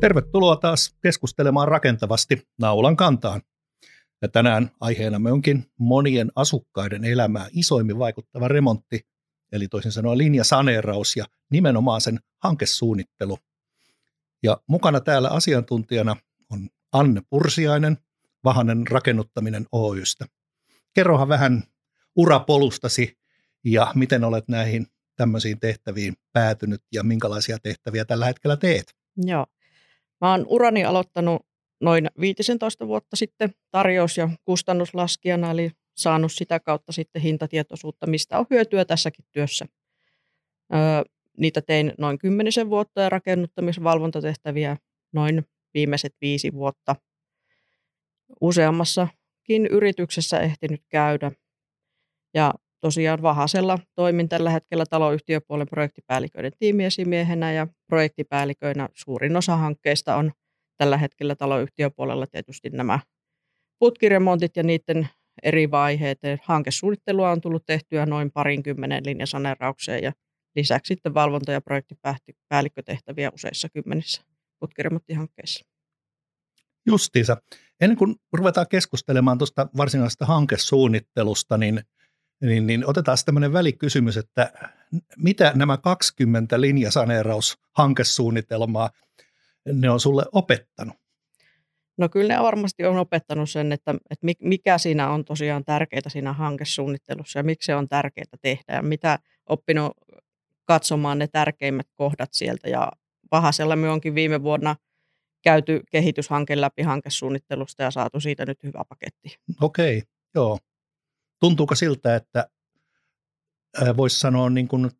Tervetuloa taas keskustelemaan rakentavasti naulan kantaan. Ja tänään aiheenamme onkin monien asukkaiden elämää isoimmin vaikuttava remontti, eli toisin sanoen linjasaneeraus ja nimenomaan sen hankesuunnittelu. Ja mukana täällä asiantuntijana on Anne Pursiainen, Vahanen rakennuttaminen Oystä. Kerrohan vähän urapolustasi ja miten olet näihin tämmöisiin tehtäviin päätynyt ja minkälaisia tehtäviä tällä hetkellä teet? Joo. Mä oon urani aloittanut noin 15 vuotta sitten tarjous- ja kustannuslaskijana, eli saanut sitä kautta sitten hintatietoisuutta, mistä on hyötyä tässäkin työssä. Öö, niitä tein noin kymmenisen vuotta ja rakennuttamisvalvontatehtäviä noin viimeiset viisi vuotta. Useammassakin yrityksessä ehtinyt käydä. Ja tosiaan Vahasella toimin tällä hetkellä taloyhtiöpuolen projektipäälliköiden tiimiesimiehenä ja projektipäälliköinä suurin osa hankkeista on tällä hetkellä taloyhtiöpuolella tietysti nämä putkiremontit ja niiden eri vaiheet. Hankesuunnittelua on tullut tehtyä noin parinkymmenen linjasaneeraukseen ja lisäksi sitten valvonta- ja projektipäällikkötehtäviä useissa kymmenissä putkiremonttihankkeissa. Justiinsa. Ennen kuin ruvetaan keskustelemaan tuosta varsinaisesta hankesuunnittelusta, niin niin, niin otetaan tämmöinen välikysymys, että mitä nämä 20 linjasaneeraushankesuunnitelmaa ne on sulle opettanut? No kyllä ne varmasti on opettanut sen, että, että mikä siinä on tosiaan tärkeää siinä hankesuunnittelussa ja miksi se on tärkeää tehdä ja mitä oppinut katsomaan ne tärkeimmät kohdat sieltä. Ja Vahasella me onkin viime vuonna käyty kehityshanke läpi hankesuunnittelusta ja saatu siitä nyt hyvä paketti. Okei, joo tuntuuko siltä, että voisi sanoa niin kuin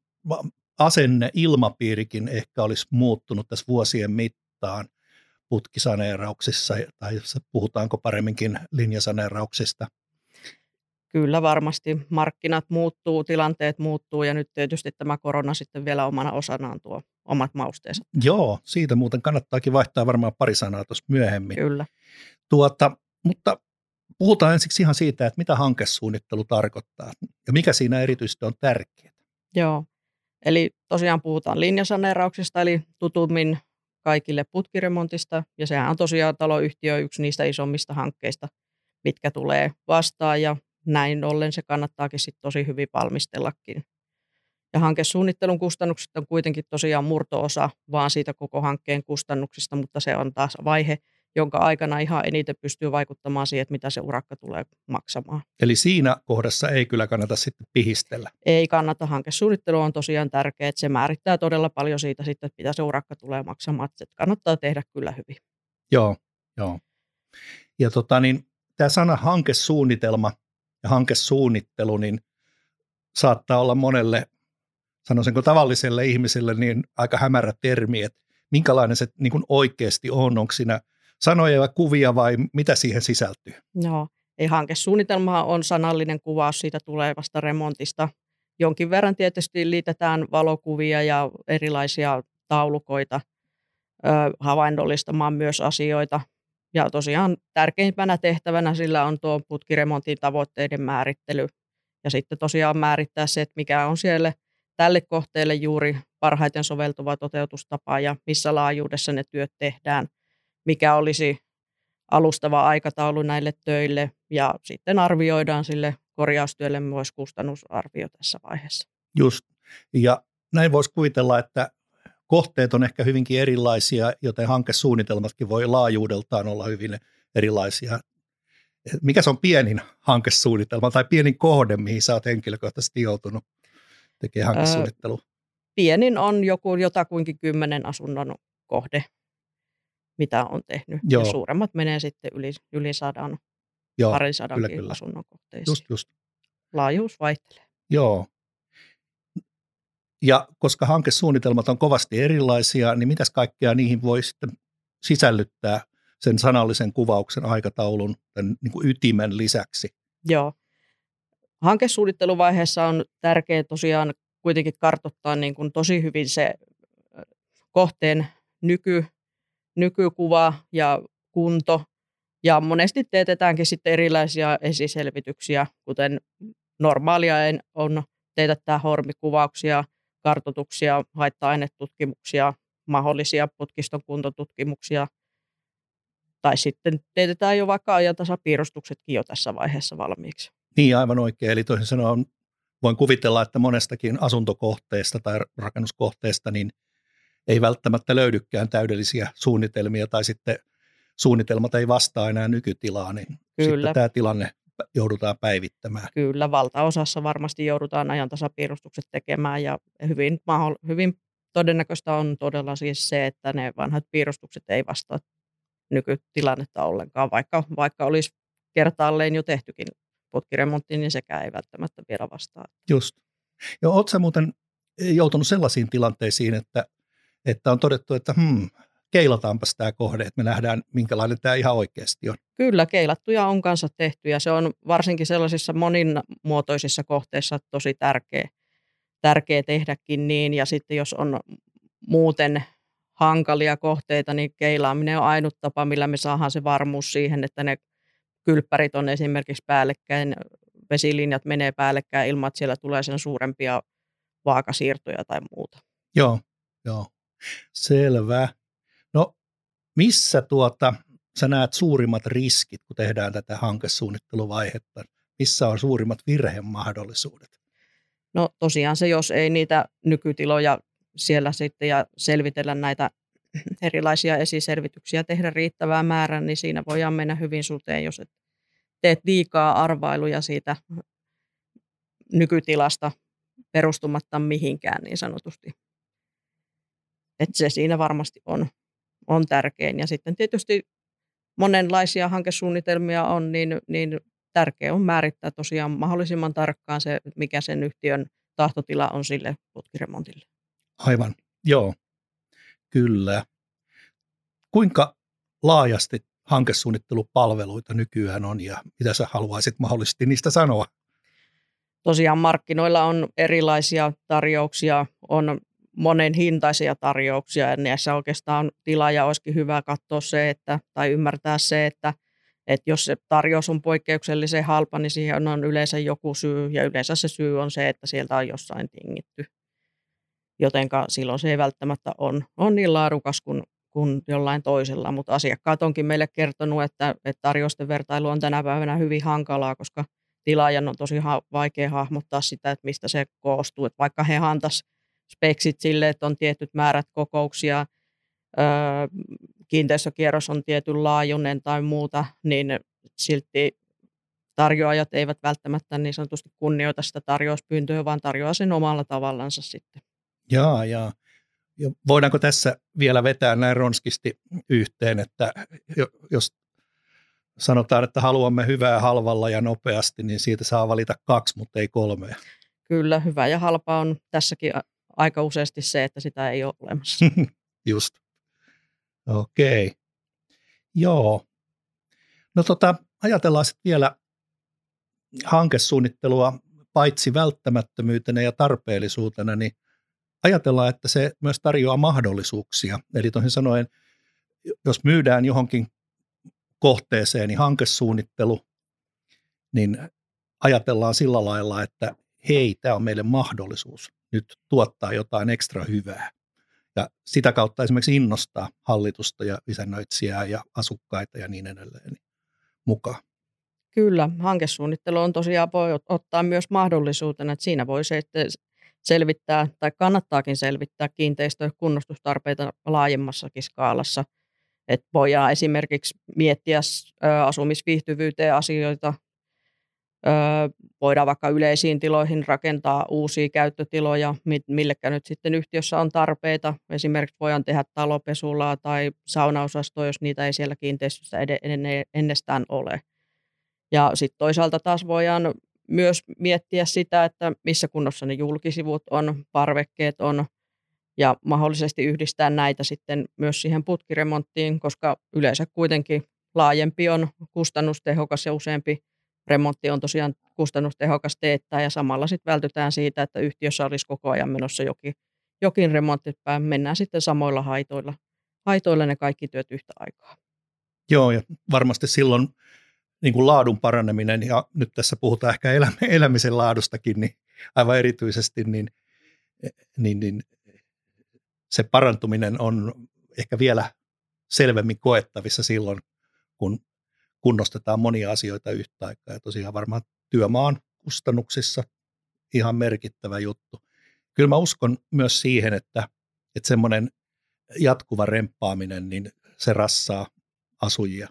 asenne, ilmapiirikin ehkä olisi muuttunut tässä vuosien mittaan putkisaneerauksissa, tai puhutaanko paremminkin linjasaneerauksista? Kyllä varmasti. Markkinat muuttuu, tilanteet muuttuu ja nyt tietysti tämä korona sitten vielä omana osanaan tuo omat mausteensa. Joo, siitä muuten kannattaakin vaihtaa varmaan pari sanaa tuossa myöhemmin. Kyllä. Tuota, mutta Puhutaan ensiksi ihan siitä, että mitä hankesuunnittelu tarkoittaa ja mikä siinä erityisesti on tärkeää. Joo, eli tosiaan puhutaan linjasaneerauksista, eli tutummin kaikille putkiremontista, ja sehän on tosiaan taloyhtiö yksi niistä isommista hankkeista, mitkä tulee vastaan, ja näin ollen se kannattaakin sitten tosi hyvin valmistellakin. Ja hankesuunnittelun kustannukset on kuitenkin tosiaan murtoosa vaan siitä koko hankkeen kustannuksista, mutta se on taas vaihe, jonka aikana ihan eniten pystyy vaikuttamaan siihen, että mitä se urakka tulee maksamaan. Eli siinä kohdassa ei kyllä kannata sitten pihistellä. Ei kannata. Hankesuunnittelu on tosiaan tärkeä, että se määrittää todella paljon siitä sitten, että mitä se urakka tulee maksamaan. Että kannattaa tehdä kyllä hyvin. Joo, joo. Ja tota, niin, tämä sana hankesuunnitelma ja hankesuunnittelu, niin saattaa olla monelle, sanoisinko tavalliselle ihmiselle, niin aika hämärä termi, että minkälainen se niin kuin oikeasti on, onko siinä – sanoja ja kuvia vai mitä siihen sisältyy? Joo, ei hankesuunnitelma on sanallinen kuvaus siitä tulevasta remontista. Jonkin verran tietysti liitetään valokuvia ja erilaisia taulukoita ö, havainnollistamaan myös asioita. Ja tosiaan tärkeimpänä tehtävänä sillä on tuo putkiremontin tavoitteiden määrittely. Ja sitten tosiaan määrittää se, että mikä on siellä tälle kohteelle juuri parhaiten soveltuva toteutustapa ja missä laajuudessa ne työt tehdään mikä olisi alustava aikataulu näille töille ja sitten arvioidaan sille korjaustyölle myös kustannusarvio tässä vaiheessa. Just. Ja näin voisi kuvitella, että kohteet on ehkä hyvinkin erilaisia, joten hankesuunnitelmatkin voi laajuudeltaan olla hyvin erilaisia. Mikä se on pienin hankesuunnitelma tai pienin kohde, mihin sä oot henkilökohtaisesti joutunut tekemään hankesuunnittelu? Öö, pienin on joku jotakuinkin kymmenen asunnon kohde mitä on tehnyt. Joo. Ja suuremmat menee sitten yli, yli sadan, Joo, parin sadan asunnon kohteisiin. Just, just. Laajuus vaihtelee. Joo. Ja koska hankesuunnitelmat on kovasti erilaisia, niin mitäs kaikkea niihin voi sitten sisällyttää sen sanallisen kuvauksen aikataulun tämän niin kuin ytimen lisäksi? Joo. Hankesuunnitteluvaiheessa on tärkeää tosiaan kuitenkin kartoittaa niin kuin tosi hyvin se kohteen nyky, nykykuva ja kunto. Ja monesti teetetäänkin sitten erilaisia esiselvityksiä, kuten normaalia on teetättää hormikuvauksia, kartotuksia, haitta-ainetutkimuksia, mahdollisia putkiston kuntotutkimuksia. Tai sitten teetetään jo vaikka ajatasapiirustuksetkin jo tässä vaiheessa valmiiksi. Niin, aivan oikein. Eli toisin sanoen voin kuvitella, että monestakin asuntokohteesta tai rakennuskohteesta niin ei välttämättä löydykään täydellisiä suunnitelmia tai sitten suunnitelmat ei vastaa enää nykytilaa, niin Kyllä. sitten tämä tilanne joudutaan päivittämään. Kyllä, valtaosassa varmasti joudutaan ajantasapiirustukset tekemään ja hyvin, hyvin todennäköistä on todella siis se, että ne vanhat piirustukset ei vastaa nykytilannetta ollenkaan, vaikka, vaikka olisi kertaalleen jo tehtykin putkiremontti, niin sekään ei välttämättä vielä vastaa. Just. Ja oletko muuten joutunut sellaisiin tilanteisiin, että, että on todettu, että hmm, keilataanpas tämä kohde, että me nähdään, minkälainen tämä ihan oikeasti on. Kyllä, keilattuja on kanssa tehty ja se on varsinkin sellaisissa monimuotoisissa kohteissa tosi tärkeä, tärkeä tehdäkin niin. Ja sitten jos on muuten hankalia kohteita, niin keilaaminen on ainut tapa, millä me saadaan se varmuus siihen, että ne kylppärit on esimerkiksi päällekkäin, vesilinjat menee päällekkäin ilman, että siellä tulee sen suurempia vaakasiirtoja tai muuta. Joo, joo. Selvä. No, missä tuota, sä näet suurimmat riskit, kun tehdään tätä hankesuunnitteluvaihetta? Missä on suurimmat virhemahdollisuudet? No tosiaan se, jos ei niitä nykytiloja siellä sitten ja selvitellä näitä erilaisia esiselvityksiä tehdä riittävää määrää, niin siinä voidaan mennä hyvin suteen, jos et teet liikaa arvailuja siitä nykytilasta perustumatta mihinkään niin sanotusti. Et se siinä varmasti on, on tärkein. Ja sitten tietysti monenlaisia hankesuunnitelmia on, niin, niin tärkeää on määrittää tosiaan mahdollisimman tarkkaan se, mikä sen yhtiön tahtotila on sille putkiremontille. Aivan, joo, kyllä. Kuinka laajasti hankesuunnittelupalveluita nykyään on ja mitä sä haluaisit mahdollisesti niistä sanoa? Tosiaan markkinoilla on erilaisia tarjouksia, on monen hintaisia tarjouksia ja näissä oikeastaan tilaaja olisikin hyvä katsoa se, että, tai ymmärtää se, että, että jos se tarjous on poikkeuksellisen halpa, niin siihen on yleensä joku syy ja yleensä se syy on se, että sieltä on jossain tingitty. Jotenka silloin se ei välttämättä on, on niin laadukas kuin, kuin jollain toisella, mutta asiakkaat onkin meille kertonut, että, että tarjousten vertailu on tänä päivänä hyvin hankalaa, koska tilaajan on tosi ha- vaikea hahmottaa sitä, että mistä se koostuu. Että vaikka he antaisivat speksit sille, että on tietyt määrät kokouksia, öö, kiinteistökierros on tietyn laajuinen tai muuta, niin silti tarjoajat eivät välttämättä niin sanotusti kunnioita sitä tarjouspyyntöä, vaan tarjoaa sen omalla tavallansa sitten. Jaa, jaa. Ja voidaanko tässä vielä vetää näin ronskisti yhteen, että jos sanotaan, että haluamme hyvää halvalla ja nopeasti, niin siitä saa valita kaksi, mutta ei kolmea. Kyllä, hyvä ja halpa on tässäkin aika useasti se, että sitä ei ole olemassa. Just. Okei. Okay. Joo. No tota, ajatellaan sitten vielä hankesuunnittelua paitsi välttämättömyytenä ja tarpeellisuutena, niin ajatellaan, että se myös tarjoaa mahdollisuuksia. Eli toisin sanoen, jos myydään johonkin kohteeseen, niin hankesuunnittelu, niin ajatellaan sillä lailla, että hei, tämä on meille mahdollisuus nyt tuottaa jotain ekstra hyvää. Ja sitä kautta esimerkiksi innostaa hallitusta ja isännöitsijää ja asukkaita ja niin edelleen mukaan. Kyllä, hankesuunnittelu on tosiaan voi ottaa myös mahdollisuutena, että siinä voi se, että selvittää tai kannattaakin selvittää kiinteistö- kunnostustarpeita laajemmassakin skaalassa. Että voidaan esimerkiksi miettiä asumisviihtyvyyteen asioita voidaan vaikka yleisiin tiloihin rakentaa uusia käyttötiloja, millekä nyt sitten yhtiössä on tarpeita. Esimerkiksi voidaan tehdä talopesulaa tai saunaosastoa, jos niitä ei siellä kiinteistössä ennestään ole. Ja sitten toisaalta taas voidaan myös miettiä sitä, että missä kunnossa ne julkisivut on, parvekkeet on, ja mahdollisesti yhdistää näitä sitten myös siihen putkiremonttiin, koska yleensä kuitenkin laajempi on kustannustehokas ja useampi remontti on tosiaan kustannustehokas teettää ja samalla sitten vältytään siitä, että yhtiössä olisi koko ajan menossa jokin, jokin remontti, mennään sitten samoilla haitoilla, haitoilla ne kaikki työt yhtä aikaa. Joo, ja varmasti silloin niin kuin laadun paraneminen, ja nyt tässä puhutaan ehkä elämisen laadustakin, niin aivan erityisesti, niin, niin, niin se parantuminen on ehkä vielä selvemmin koettavissa silloin, kun kunnostetaan monia asioita yhtä aikaa. Ja tosiaan varmaan työmaan kustannuksissa ihan merkittävä juttu. Kyllä mä uskon myös siihen, että, että semmoinen jatkuva remppaaminen, niin se rassaa asujia.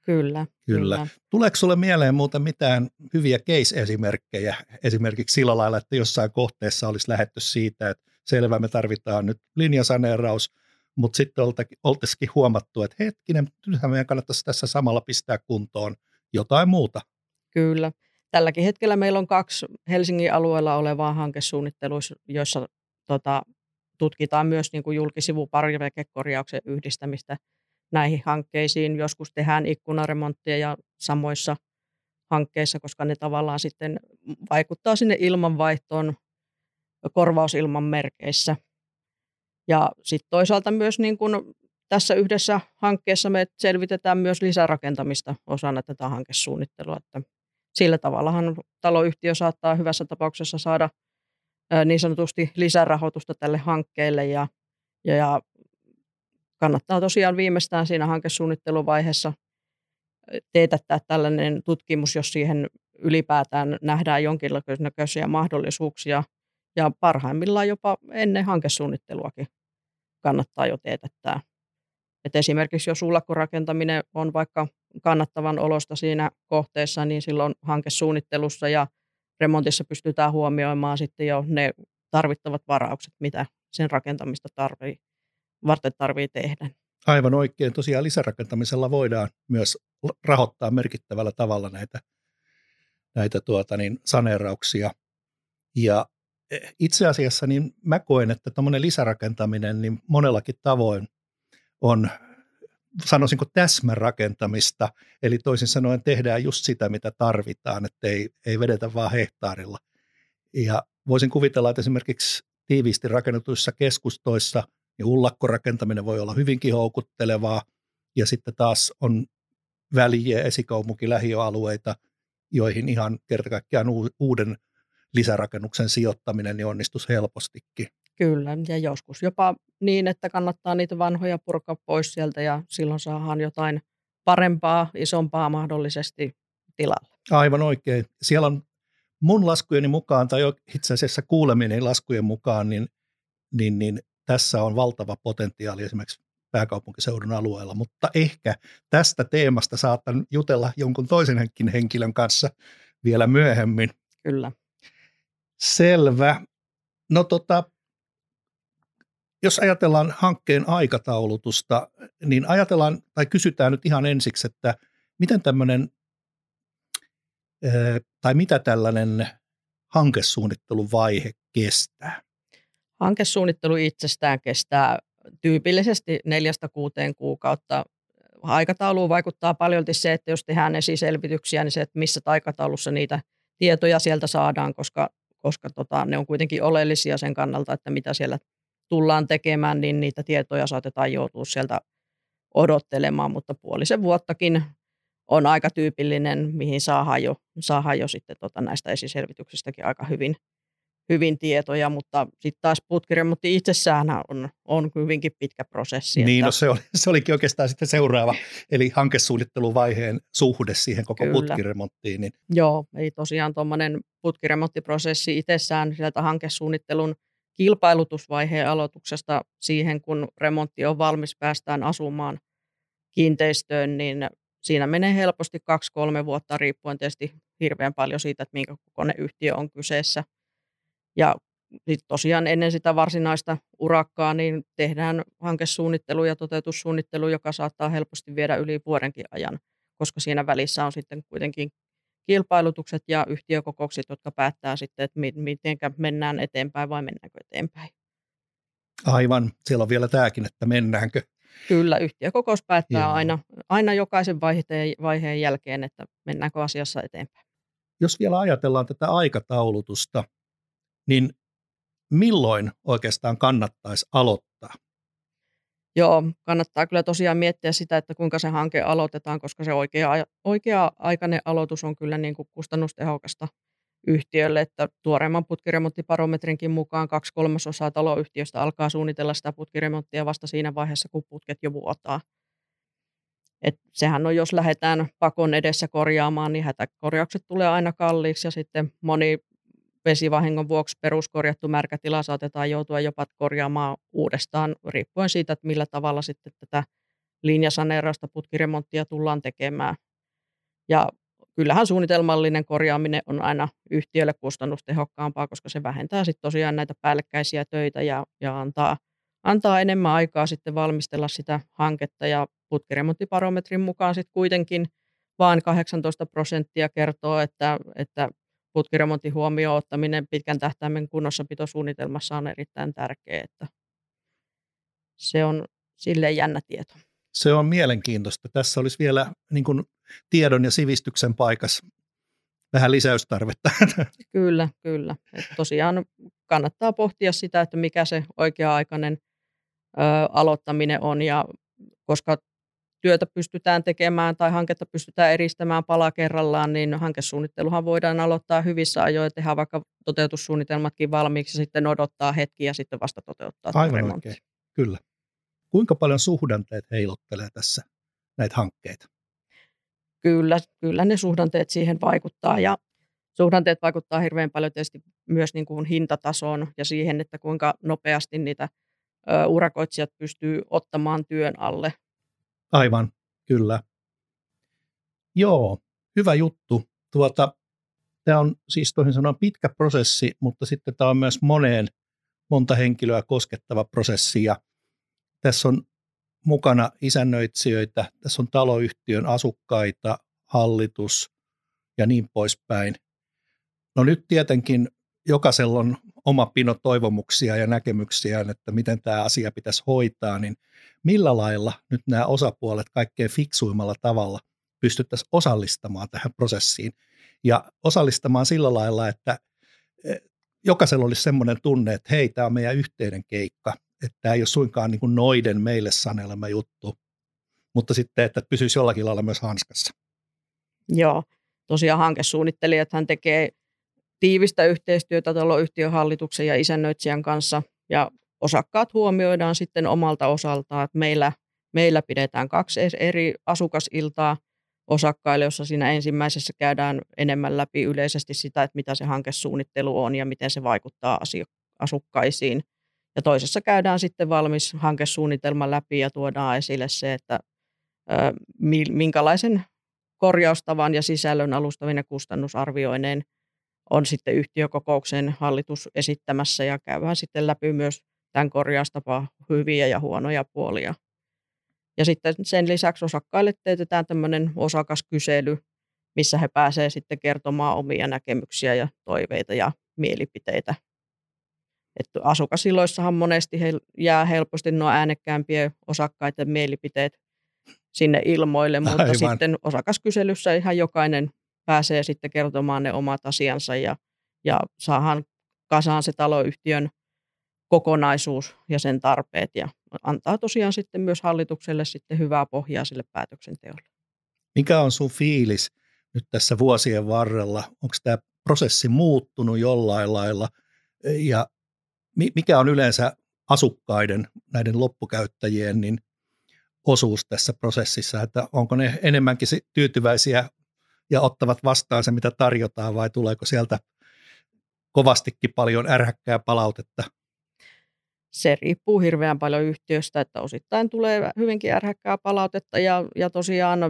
Kyllä, kyllä. kyllä. Tuleeko sinulle mieleen muuten mitään hyviä case-esimerkkejä, esimerkiksi sillä lailla, että jossain kohteessa olisi lähetty siitä, että selvä, me tarvitaan nyt linjasaneeraus, mutta sitten oltaisikin huomattu, että hetkinen, kyllähän meidän kannattaisi tässä samalla pistää kuntoon jotain muuta. Kyllä. Tälläkin hetkellä meillä on kaksi Helsingin alueella olevaa hankesuunnitteluissa, joissa tota, tutkitaan myös niin kuin julkisivuparvekekorjauksen yhdistämistä näihin hankkeisiin. Joskus tehdään ikkunaremonttia ja samoissa hankkeissa, koska ne tavallaan sitten vaikuttaa sinne ilmanvaihtoon korvausilman merkeissä. Ja sitten toisaalta myös niin kun tässä yhdessä hankkeessa me selvitetään myös lisärakentamista osana tätä hankesuunnittelua. Että sillä tavallahan taloyhtiö saattaa hyvässä tapauksessa saada niin sanotusti lisärahoitusta tälle hankkeelle ja, ja, ja kannattaa tosiaan viimeistään siinä hankesuunnitteluvaiheessa teetättää tällainen tutkimus, jos siihen ylipäätään nähdään jonkinlaisia mahdollisuuksia ja parhaimmillaan jopa ennen hankesuunnitteluakin kannattaa jo teetättää. Et esimerkiksi jos ullakkorakentaminen on vaikka kannattavan olosta siinä kohteessa, niin silloin hankesuunnittelussa ja remontissa pystytään huomioimaan sitten jo ne tarvittavat varaukset, mitä sen rakentamista tarvii, varten tarvii tehdä. Aivan oikein. Tosiaan lisärakentamisella voidaan myös rahoittaa merkittävällä tavalla näitä, näitä tuota niin, saneerauksia. Ja itse asiassa niin mä koen, että tämmöinen lisärakentaminen niin monellakin tavoin on sanoisinko täsmärakentamista, eli toisin sanoen tehdään just sitä, mitä tarvitaan, että ei, ei vedetä vaan hehtaarilla. Ja voisin kuvitella, että esimerkiksi tiiviisti rakennetuissa keskustoissa niin ullakkorakentaminen voi olla hyvinkin houkuttelevaa, ja sitten taas on väliä esikaupunki lähiöalueita, joihin ihan kerta kaikkiaan uuden lisärakennuksen sijoittaminen niin onnistuisi helpostikin. Kyllä, ja joskus jopa niin, että kannattaa niitä vanhoja purkaa pois sieltä ja silloin saadaan jotain parempaa, isompaa mahdollisesti tilalle. Aivan oikein. Siellä on mun laskujeni mukaan, tai itse asiassa kuuleminen laskujen mukaan, niin, niin, niin tässä on valtava potentiaali esimerkiksi pääkaupunkiseudun alueella, mutta ehkä tästä teemasta saatan jutella jonkun toisenkin henkilön kanssa vielä myöhemmin. Kyllä. Selvä. No tota, jos ajatellaan hankkeen aikataulutusta, niin ajatellaan tai kysytään nyt ihan ensiksi, että miten tämmöinen tai mitä tällainen hankesuunnitteluvaihe kestää? Hankesuunnittelu itsestään kestää tyypillisesti neljästä kuuteen kuukautta. Aikatauluun vaikuttaa paljon se, että jos tehdään esiselvityksiä, niin se, että missä aikataulussa niitä tietoja sieltä saadaan, koska, koska tota, ne on kuitenkin oleellisia sen kannalta, että mitä siellä tullaan tekemään, niin niitä tietoja saatetaan joutua sieltä odottelemaan, mutta puolisen vuottakin on aika tyypillinen, mihin saadaan jo, saadaan jo sitten tota näistä esiselvityksistäkin aika hyvin, hyvin tietoja, mutta sitten taas putkiremontti itsessään on, on hyvinkin pitkä prosessi. Niin, että... no se, oli, se olikin oikeastaan sitten seuraava, eli hankesuunnitteluvaiheen suhde siihen koko Kyllä. putkiremonttiin. Niin... Joo, ei tosiaan tuommoinen putkiremonttiprosessi itsessään sieltä hankesuunnittelun kilpailutusvaiheen aloituksesta siihen, kun remontti on valmis, päästään asumaan kiinteistöön, niin siinä menee helposti kaksi-kolme vuotta riippuen tietysti hirveän paljon siitä, että minkä kokoinen yhtiö on kyseessä. Ja sit tosiaan ennen sitä varsinaista urakkaa niin tehdään hankesuunnittelu ja toteutussuunnittelu, joka saattaa helposti viedä yli vuodenkin ajan, koska siinä välissä on sitten kuitenkin kilpailutukset ja yhtiökokoukset, jotka päättää sitten, että miten mennään eteenpäin vai mennäänkö eteenpäin. Aivan, siellä on vielä tämäkin, että mennäänkö. Kyllä, yhtiökokous päättää aina, aina jokaisen vaiheen, vaiheen jälkeen, että mennäänkö asiassa eteenpäin. Jos vielä ajatellaan tätä aikataulutusta, niin milloin oikeastaan kannattaisi aloittaa? Joo, kannattaa kyllä tosiaan miettiä sitä, että kuinka se hanke aloitetaan, koska se oikea, oikea-aikainen aloitus on kyllä niin kuin kustannustehokasta yhtiölle, että tuoreimman putkiremonttiparometrinkin mukaan kaksi kolmasosaa taloyhtiöstä alkaa suunnitella sitä putkiremonttia vasta siinä vaiheessa, kun putket jo vuotaa. Et sehän on, jos lähdetään pakon edessä korjaamaan, niin hätäkorjaukset tulee aina kalliiksi ja sitten moni vesivahingon vuoksi peruskorjattu märkätila saatetaan joutua jopa korjaamaan uudestaan riippuen siitä, että millä tavalla sitten tätä linjasaneerausta putkiremonttia tullaan tekemään. Ja kyllähän suunnitelmallinen korjaaminen on aina yhtiölle kustannustehokkaampaa, koska se vähentää sitten tosiaan näitä päällekkäisiä töitä ja, ja antaa, antaa enemmän aikaa sitten valmistella sitä hanketta ja putkiremonttiparometrin mukaan sitten kuitenkin vain 18 prosenttia kertoo, että, että putkiremontin huomioon ottaminen pitkän tähtäimen kunnossapitosuunnitelmassa on erittäin tärkeää, että se on silleen jännä tieto. Se on mielenkiintoista. Tässä olisi vielä niin kuin tiedon ja sivistyksen paikassa vähän lisäystarvetta. Kyllä, kyllä. Et tosiaan kannattaa pohtia sitä, että mikä se oikea-aikainen ö, aloittaminen on ja koska työtä pystytään tekemään tai hanketta pystytään eristämään pala kerrallaan, niin hankesuunnitteluhan voidaan aloittaa hyvissä ajoin ja tehdä vaikka toteutussuunnitelmatkin valmiiksi ja sitten odottaa hetki ja sitten vasta toteuttaa Aivan remontti. oikein, kyllä. Kuinka paljon suhdanteet heilottelee tässä näitä hankkeita? Kyllä, kyllä ne suhdanteet siihen vaikuttaa ja suhdanteet vaikuttaa hirveän paljon tietysti myös niin kuin hintatasoon ja siihen, että kuinka nopeasti niitä urakoitsijat pystyy ottamaan työn alle Aivan, kyllä. Joo, hyvä juttu. Tuota, tämä on siis toisin sanoen pitkä prosessi, mutta sitten tämä on myös moneen, monta henkilöä koskettava prosessi. Ja tässä on mukana isännöitsijöitä, tässä on taloyhtiön asukkaita, hallitus ja niin poispäin. No nyt tietenkin jokaisella on oma pino toivomuksia ja näkemyksiä, että miten tämä asia pitäisi hoitaa, niin millä lailla nyt nämä osapuolet kaikkein fiksuimmalla tavalla pystyttäisiin osallistamaan tähän prosessiin ja osallistamaan sillä lailla, että eh, jokaisella olisi semmoinen tunne, että hei, tämä on meidän yhteinen keikka, että tämä ei ole suinkaan niin kuin noiden meille sanelema juttu, mutta sitten, että pysyisi jollakin lailla myös hanskassa. Joo, tosiaan hankesuunnittelijat tekee tiivistä yhteistyötä taloyhtiön hallituksen ja isännöitsijän kanssa ja osakkaat huomioidaan sitten omalta osaltaan, että meillä, meillä pidetään kaksi eri asukasiltaa osakkaille, jossa siinä ensimmäisessä käydään enemmän läpi yleisesti sitä, että mitä se hankesuunnittelu on ja miten se vaikuttaa asukkaisiin. Ja toisessa käydään sitten valmis hankesuunnitelma läpi ja tuodaan esille se, että minkälaisen korjaustavan ja sisällön alustavinen kustannusarvioineen on sitten yhtiökokouksen hallitus esittämässä ja käydään sitten läpi myös tämän korjaustapa hyviä ja huonoja puolia. Ja sitten sen lisäksi osakkaille teetetään tämmöinen osakaskysely, missä he pääsevät sitten kertomaan omia näkemyksiä ja toiveita ja mielipiteitä. Että asukasiloissahan monesti he jää helposti nuo äänekkäämpien osakkaiden mielipiteet sinne ilmoille, mutta Aivan. sitten osakaskyselyssä ihan jokainen pääsee sitten kertomaan ne omat asiansa ja, ja saahan kasaan se taloyhtiön kokonaisuus ja sen tarpeet ja antaa tosiaan sitten myös hallitukselle sitten hyvää pohjaa sille päätöksenteolle. Mikä on sun fiilis nyt tässä vuosien varrella? Onko tämä prosessi muuttunut jollain lailla ja mikä on yleensä asukkaiden, näiden loppukäyttäjien niin osuus tässä prosessissa, että onko ne enemmänkin tyytyväisiä ja ottavat vastaan se, mitä tarjotaan, vai tuleeko sieltä kovastikin paljon ärhäkkää palautetta? Se riippuu hirveän paljon yhtiöstä, että osittain tulee hyvinkin ärhäkkää palautetta ja, ja tosiaan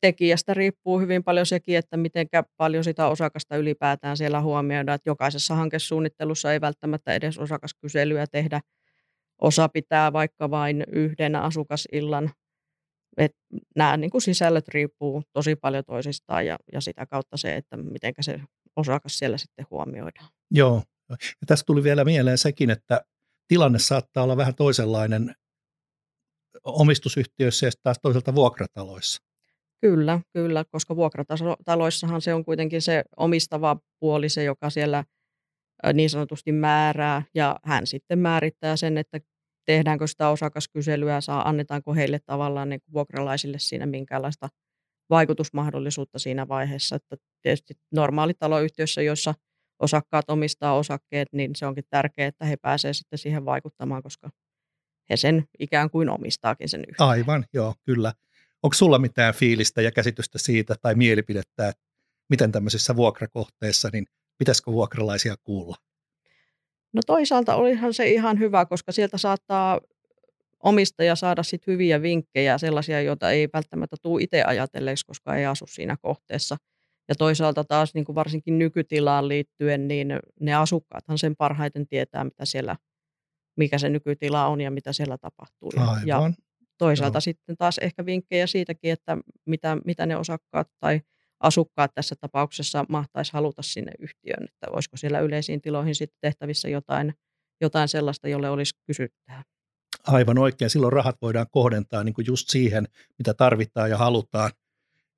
tekijästä riippuu hyvin paljon sekin, että miten paljon sitä osakasta ylipäätään siellä huomioidaan. Että jokaisessa hankesuunnittelussa ei välttämättä edes osakaskyselyä tehdä. Osa pitää vaikka vain yhden asukasillan et nämä niin kuin sisällöt riippuu tosi paljon toisistaan ja, ja sitä kautta se, että miten se osakas siellä sitten huomioidaan. Joo, ja tässä tuli vielä mieleen sekin, että tilanne saattaa olla vähän toisenlainen omistusyhtiöissä ja taas toiselta vuokrataloissa. Kyllä, kyllä, koska vuokrataloissahan se on kuitenkin se omistava puoli, se joka siellä niin sanotusti määrää, ja hän sitten määrittää sen, että tehdäänkö sitä osakaskyselyä, saa, annetaanko heille tavallaan niin vuokralaisille siinä minkäänlaista vaikutusmahdollisuutta siinä vaiheessa. Että tietysti normaalitaloyhtiössä, joissa osakkaat omistaa osakkeet, niin se onkin tärkeää, että he pääsevät sitten siihen vaikuttamaan, koska he sen ikään kuin omistaakin sen yhtiön. Aivan, joo, kyllä. Onko sulla mitään fiilistä ja käsitystä siitä tai mielipidettä, että miten tämmöisissä vuokrakohteissa, niin pitäisikö vuokralaisia kuulla? No toisaalta olihan se ihan hyvä, koska sieltä saattaa omistaja saada sit hyviä vinkkejä, sellaisia, joita ei välttämättä tule itse ajatelleeksi, koska ei asu siinä kohteessa. Ja toisaalta taas niin kuin varsinkin nykytilaan liittyen, niin ne asukkaathan sen parhaiten tietää, mitä siellä, mikä se nykytila on ja mitä siellä tapahtuu. Aivan. Ja toisaalta Joo. sitten taas ehkä vinkkejä siitäkin, että mitä, mitä ne osakkaat tai asukkaat tässä tapauksessa mahtaisi haluta sinne yhtiöön, että olisiko siellä yleisiin tiloihin sitten tehtävissä jotain, jotain sellaista, jolle olisi kysyttää. Aivan oikein. Silloin rahat voidaan kohdentaa niin kuin just siihen, mitä tarvitaan ja halutaan,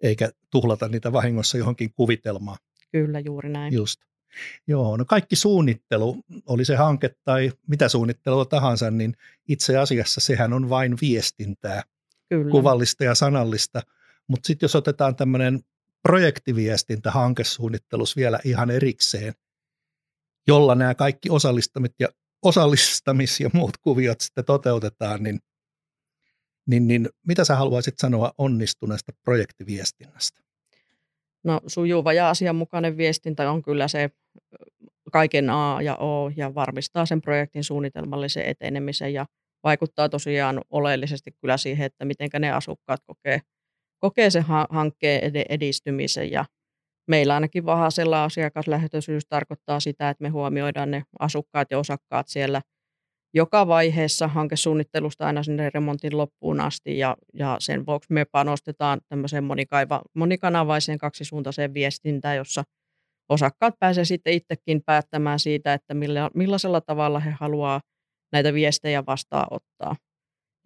eikä tuhlata niitä vahingossa johonkin kuvitelmaan. Kyllä, juuri näin. Just. Joo, no kaikki suunnittelu, oli se hanke tai mitä suunnittelua tahansa, niin itse asiassa sehän on vain viestintää, Kyllä. kuvallista ja sanallista. Mutta sitten jos otetaan tämmöinen projektiviestintä hankesuunnittelus vielä ihan erikseen, jolla nämä kaikki osallistamit ja osallistamis- ja muut kuviot sitten toteutetaan, niin, niin, niin mitä sä haluaisit sanoa onnistuneesta projektiviestinnästä? No sujuva ja asianmukainen viestintä on kyllä se kaiken A ja O ja varmistaa sen projektin suunnitelmallisen etenemisen ja vaikuttaa tosiaan oleellisesti kyllä siihen, että miten ne asukkaat kokee, kokee sen hankkeen edistymisen ja meillä ainakin vahasella asiakaslähtöisyys tarkoittaa sitä, että me huomioidaan ne asukkaat ja osakkaat siellä joka vaiheessa hankesuunnittelusta aina sinne remontin loppuun asti ja, ja sen vuoksi me panostetaan tämmöiseen monikaiva, monikanavaiseen kaksisuuntaiseen viestintään, jossa osakkaat pääsevät sitten itsekin päättämään siitä, että millä, millaisella tavalla he haluaa näitä viestejä vastaanottaa.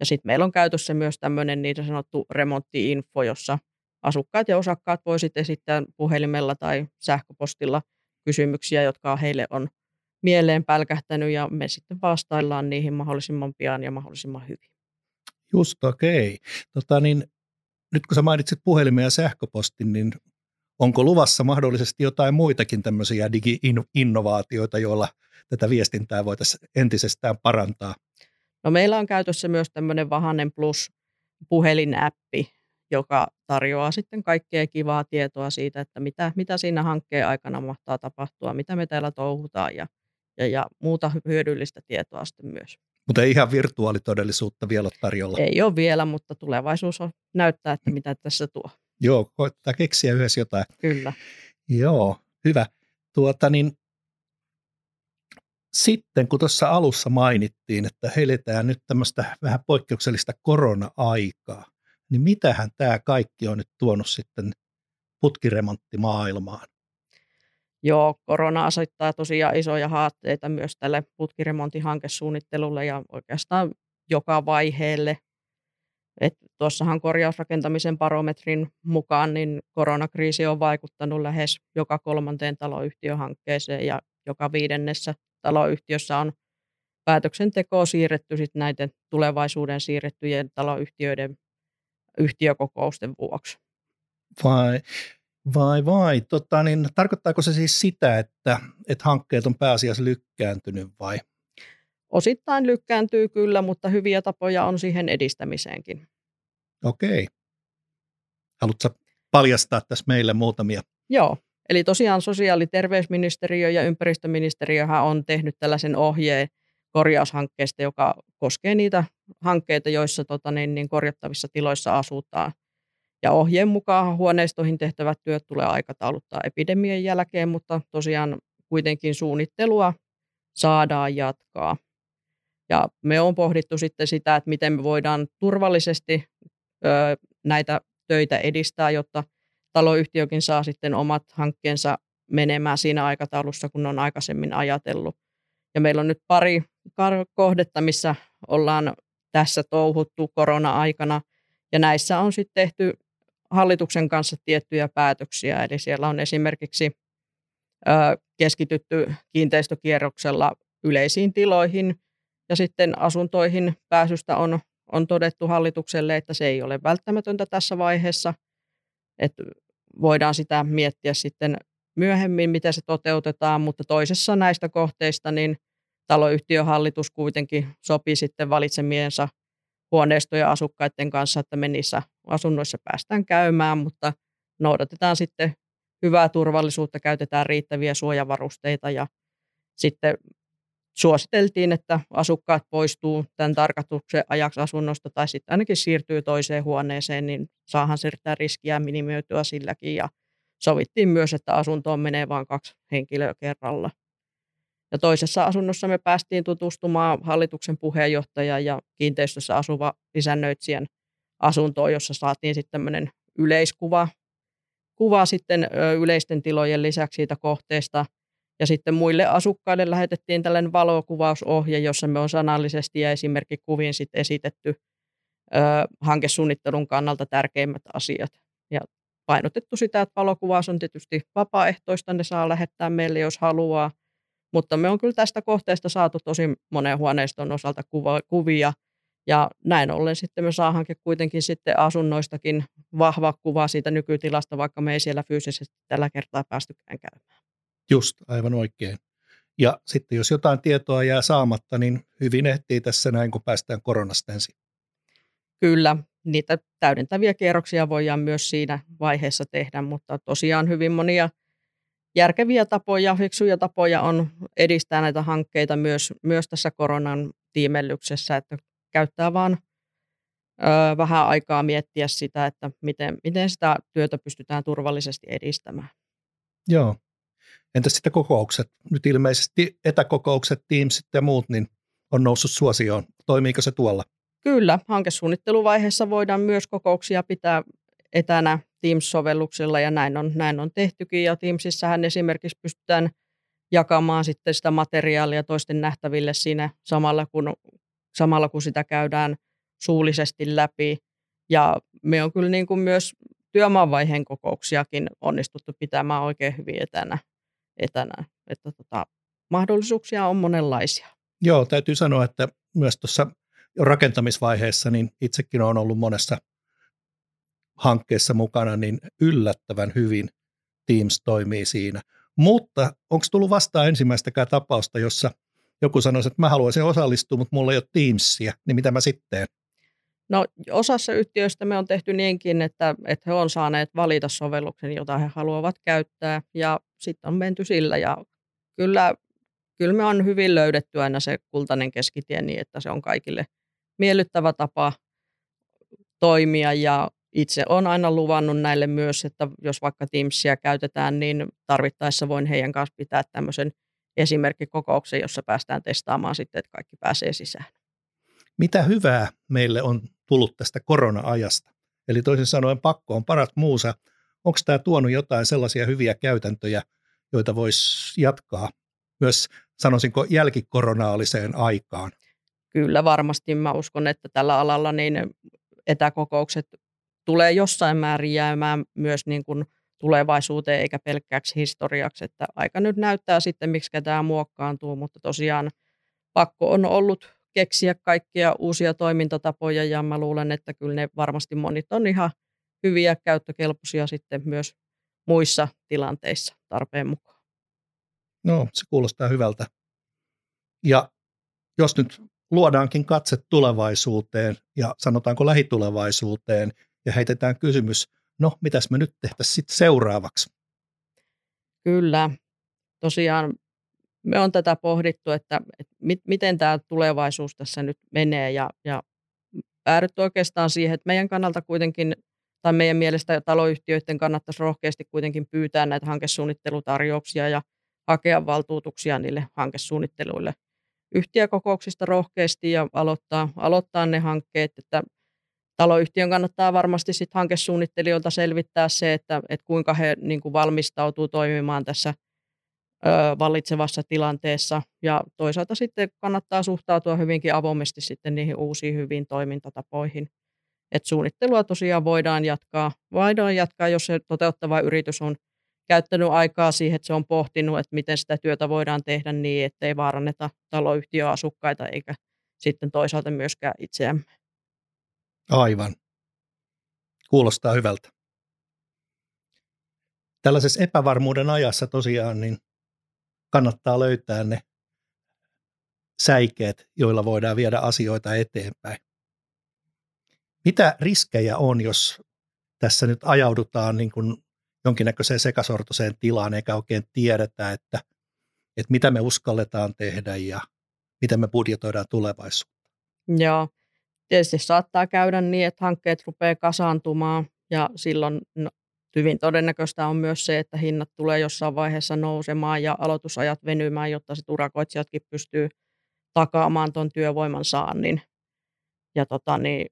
Ja sitten meillä on käytössä myös tämmöinen niin sanottu remonttiinfo, jossa asukkaat ja osakkaat voisit esittää puhelimella tai sähköpostilla kysymyksiä, jotka heille on mieleen pälkähtänyt ja me sitten vastaillaan niihin mahdollisimman pian ja mahdollisimman hyvin. Just okei. Okay. Tota, niin, nyt kun sä mainitsit puhelimen ja sähköpostin, niin onko luvassa mahdollisesti jotain muitakin tämmöisiä digi-innovaatioita, joilla tätä viestintää voitaisiin entisestään parantaa? No meillä on käytössä myös tämmöinen Vahanen Plus puhelinäppi, joka tarjoaa sitten kaikkea kivaa tietoa siitä, että mitä, mitä siinä hankkeen aikana mahtaa tapahtua, mitä me täällä touhutaan ja, ja, ja muuta hyödyllistä tietoa sitten myös. Mutta ei ihan virtuaalitodellisuutta vielä ole tarjolla. Ei ole vielä, mutta tulevaisuus on, näyttää, että mitä tässä tuo. Joo, koittaa keksiä yhdessä jotain. Kyllä. Joo, hyvä. Tuota, niin, sitten kun tuossa alussa mainittiin, että heletään nyt tämmöistä vähän poikkeuksellista korona-aikaa, niin mitähän tämä kaikki on nyt tuonut sitten putkiremonttimaailmaan? Joo, korona asettaa tosiaan isoja haasteita myös tälle putkiremontihankesuunnittelulle ja oikeastaan joka vaiheelle. Et tuossahan korjausrakentamisen barometrin mukaan niin koronakriisi on vaikuttanut lähes joka kolmanteen taloyhtiöhankkeeseen ja joka viidennessä taloyhtiössä on päätöksenteko siirretty sit näiden tulevaisuuden siirrettyjen taloyhtiöiden yhtiökokousten vuoksi. Vai, vai, vai. Tota, niin, tarkoittaako se siis sitä, että, että hankkeet on pääasiassa lykkääntynyt vai? Osittain lykkääntyy kyllä, mutta hyviä tapoja on siihen edistämiseenkin. Okei. Haluatko paljastaa tässä meille muutamia? Joo. Eli tosiaan sosiaali- ja terveysministeriö ja ympäristöministeriöhän on tehnyt tällaisen ohjeen korjaushankkeesta, joka koskee niitä hankkeita, joissa tota, niin, niin korjattavissa tiloissa asutaan. Ja ohjeen mukaan huoneistoihin tehtävät työt tulee aikatauluttaa epidemian jälkeen, mutta tosiaan kuitenkin suunnittelua saadaan jatkaa. Ja me on pohdittu sitten sitä, että miten me voidaan turvallisesti ö, näitä töitä edistää, jotta taloyhtiökin saa sitten omat hankkeensa menemään siinä aikataulussa, kun on aikaisemmin ajatellut. Ja meillä on nyt pari kohdetta, missä ollaan tässä touhuttu korona-aikana. Ja näissä on sitten tehty hallituksen kanssa tiettyjä päätöksiä. Eli siellä on esimerkiksi keskitytty kiinteistökierroksella yleisiin tiloihin ja sitten asuntoihin pääsystä on, on todettu hallitukselle, että se ei ole välttämätöntä tässä vaiheessa. Että voidaan sitä miettiä sitten myöhemmin, miten se toteutetaan, mutta toisessa näistä kohteista niin taloyhtiön hallitus kuitenkin sopi sitten valitsemiensa huoneistojen asukkaiden kanssa, että me niissä asunnoissa päästään käymään, mutta noudatetaan sitten hyvää turvallisuutta, käytetään riittäviä suojavarusteita ja sitten suositeltiin, että asukkaat poistuu tämän tarkastuksen ajaksi asunnosta tai sitten ainakin siirtyy toiseen huoneeseen, niin saahan sitä riskiä minimoitua silläkin ja sovittiin myös, että asuntoon menee vain kaksi henkilöä kerralla. Ja toisessa asunnossa me päästiin tutustumaan hallituksen puheenjohtajan ja kiinteistössä asuva isännöitsijän asuntoon, jossa saatiin sitten tämmöinen yleiskuva kuva sitten yleisten tilojen lisäksi siitä kohteesta. Ja sitten muille asukkaille lähetettiin tällainen valokuvausohje, jossa me on sanallisesti ja esimerkkikuvin sitten esitetty ö, hankesuunnittelun kannalta tärkeimmät asiat. Ja painotettu sitä, että valokuvaus on tietysti vapaaehtoista, ne saa lähettää meille, jos haluaa. Mutta me on kyllä tästä kohteesta saatu tosi monen huoneiston osalta kuva, kuvia, ja näin ollen sitten me saahankin kuitenkin sitten asunnoistakin vahva kuva siitä nykytilasta, vaikka me ei siellä fyysisesti tällä kertaa päästykään käymään. Just, aivan oikein. Ja sitten jos jotain tietoa jää saamatta, niin hyvin ehtii tässä näin, kun päästään koronasta ensin. Kyllä, niitä täydentäviä kierroksia voidaan myös siinä vaiheessa tehdä, mutta tosiaan hyvin monia järkeviä tapoja, fiksuja tapoja on edistää näitä hankkeita myös, myös tässä koronan tiimellyksessä, että käyttää vaan ö, vähän aikaa miettiä sitä, että miten, miten sitä työtä pystytään turvallisesti edistämään. Joo. Entäs sitten kokoukset? Nyt ilmeisesti etäkokoukset, Teamsit ja muut, niin on noussut suosioon. Toimiiko se tuolla? Kyllä, hankesuunnitteluvaiheessa voidaan myös kokouksia pitää etänä Teams-sovelluksella ja näin on, näin on tehtykin. Ja Teamsissähän esimerkiksi pystytään jakamaan sitten sitä materiaalia toisten nähtäville siinä samalla kun, samalla kun sitä käydään suullisesti läpi. Ja me on kyllä niin kuin myös työmaanvaiheen kokouksiakin onnistuttu pitämään oikein hyvin etänä. Etänä. Että tota, mahdollisuuksia on monenlaisia. Joo, täytyy sanoa, että myös tuossa rakentamisvaiheessa, niin itsekin olen ollut monessa hankkeessa mukana, niin yllättävän hyvin Teams toimii siinä. Mutta onko tullut vastaan ensimmäistäkään tapausta, jossa joku sanoisi, että mä haluaisin osallistua, mutta mulla ei ole Teamsia, niin mitä mä sitten No osassa yhtiöistä me on tehty niinkin, että, että he on saaneet valita sovelluksen, jota he haluavat käyttää ja sitten on menty sillä ja kyllä, kyllä me on hyvin löydetty aina se kultainen keskitie niin, että se on kaikille miellyttävä tapa toimia ja itse olen aina luvannut näille myös, että jos vaikka Teamsia käytetään, niin tarvittaessa voin heidän kanssa pitää tämmöisen esimerkkikokouksen, jossa päästään testaamaan sitten, että kaikki pääsee sisään. Mitä hyvää meille on tullut tästä korona-ajasta? Eli toisin sanoen pakko on parat muusa. Onko tämä tuonut jotain sellaisia hyviä käytäntöjä, joita voisi jatkaa myös, sanoisinko, jälkikorona-aliseen aikaan? Kyllä varmasti. Mä uskon, että tällä alalla niin etäkokoukset tulee jossain määrin jäämään myös niin kuin tulevaisuuteen eikä pelkkäksi historiaksi. Että aika nyt näyttää sitten, miksi tämä muokkaantuu, mutta tosiaan pakko on ollut keksiä kaikkia uusia toimintatapoja ja mä luulen, että kyllä ne varmasti monit on ihan hyviä käyttökelpoisia sitten myös muissa tilanteissa tarpeen mukaan. No, se kuulostaa hyvältä. Ja jos nyt luodaankin katse tulevaisuuteen ja sanotaanko lähitulevaisuuteen ja heitetään kysymys, no mitäs me nyt tehtäisiin sitten seuraavaksi? Kyllä, tosiaan me on tätä pohdittu, että, että mit, miten tämä tulevaisuus tässä nyt menee ja, ja päädytty oikeastaan siihen, että meidän kannalta kuitenkin tai meidän mielestä taloyhtiöiden kannattaisi rohkeasti kuitenkin pyytää näitä hankesuunnittelutarjouksia ja hakea valtuutuksia niille hankesuunnitteluille yhtiökokouksista rohkeasti ja aloittaa, aloittaa ne hankkeet, että taloyhtiön kannattaa varmasti sit hankesuunnittelijoilta selvittää se, että, että kuinka he niin kuin valmistautuu toimimaan tässä vallitsevassa tilanteessa. Ja toisaalta sitten kannattaa suhtautua hyvinkin avoimesti sitten niihin uusiin hyviin toimintatapoihin. Et suunnittelua tosiaan voidaan jatkaa, voidaan jatkaa, jos se toteuttava yritys on käyttänyt aikaa siihen, että se on pohtinut, että miten sitä työtä voidaan tehdä niin, ettei vaaranneta taloyhtiöasukkaita eikä sitten toisaalta myöskään itseämme. Aivan. Kuulostaa hyvältä. tällaisessa epävarmuuden ajassa tosiaan niin kannattaa löytää ne säikeet, joilla voidaan viedä asioita eteenpäin. Mitä riskejä on, jos tässä nyt ajaudutaan niin kuin jonkinnäköiseen sekasortoiseen tilaan, eikä oikein tiedetä, että, että mitä me uskalletaan tehdä ja miten me budjetoidaan tulevaisuutta? Joo, tietysti saattaa käydä niin, että hankkeet rupeaa kasaantumaan ja silloin no, hyvin todennäköistä on myös se, että hinnat tulee jossain vaiheessa nousemaan ja aloitusajat venymään, jotta se urakoitsijatkin pystyy takaamaan tuon työvoiman saannin. Ja tota, niin,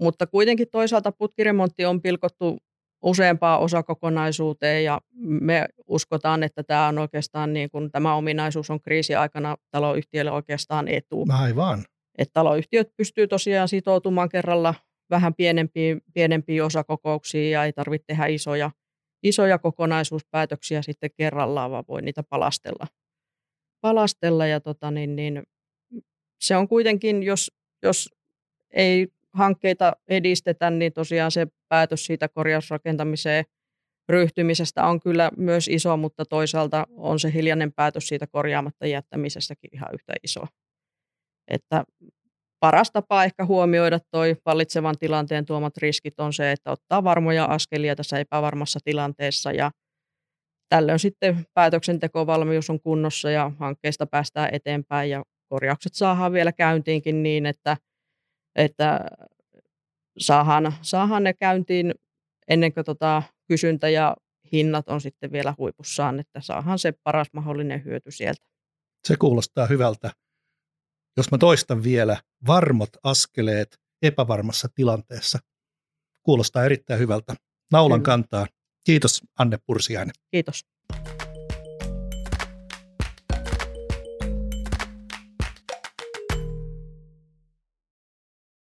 mutta kuitenkin toisaalta putkiremontti on pilkottu useampaan osakokonaisuuteen ja me uskotaan, että tämä on oikeastaan niin kuin, tämä ominaisuus on kriisiaikana taloyhtiölle oikeastaan etu. Aivan. Että taloyhtiöt pystyy tosiaan sitoutumaan kerralla vähän pienempiin, pienempiin osakokouksiin ja ei tarvitse tehdä isoja, isoja kokonaisuuspäätöksiä sitten kerrallaan, vaan voi niitä palastella. palastella ja tota, niin, niin, se on kuitenkin, jos, jos ei hankkeita edistetä, niin tosiaan se päätös siitä korjausrakentamiseen ryhtymisestä on kyllä myös iso, mutta toisaalta on se hiljainen päätös siitä korjaamatta jättämisestäkin ihan yhtä iso. Että paras tapa ehkä huomioida toi vallitsevan tilanteen tuomat riskit on se, että ottaa varmoja askelia tässä epävarmassa tilanteessa ja tällöin sitten päätöksentekovalmius on kunnossa ja hankkeesta päästään eteenpäin ja korjaukset saadaan vielä käyntiinkin niin, että, että saadaan, saadaan ne käyntiin ennen kuin tota kysyntä ja hinnat on sitten vielä huipussaan, että saadaan se paras mahdollinen hyöty sieltä. Se kuulostaa hyvältä. Jos mä toistan vielä, varmot askeleet epävarmassa tilanteessa. Kuulostaa erittäin hyvältä. Naulan Kyllä. kantaa. Kiitos Anne Pursiainen. Kiitos.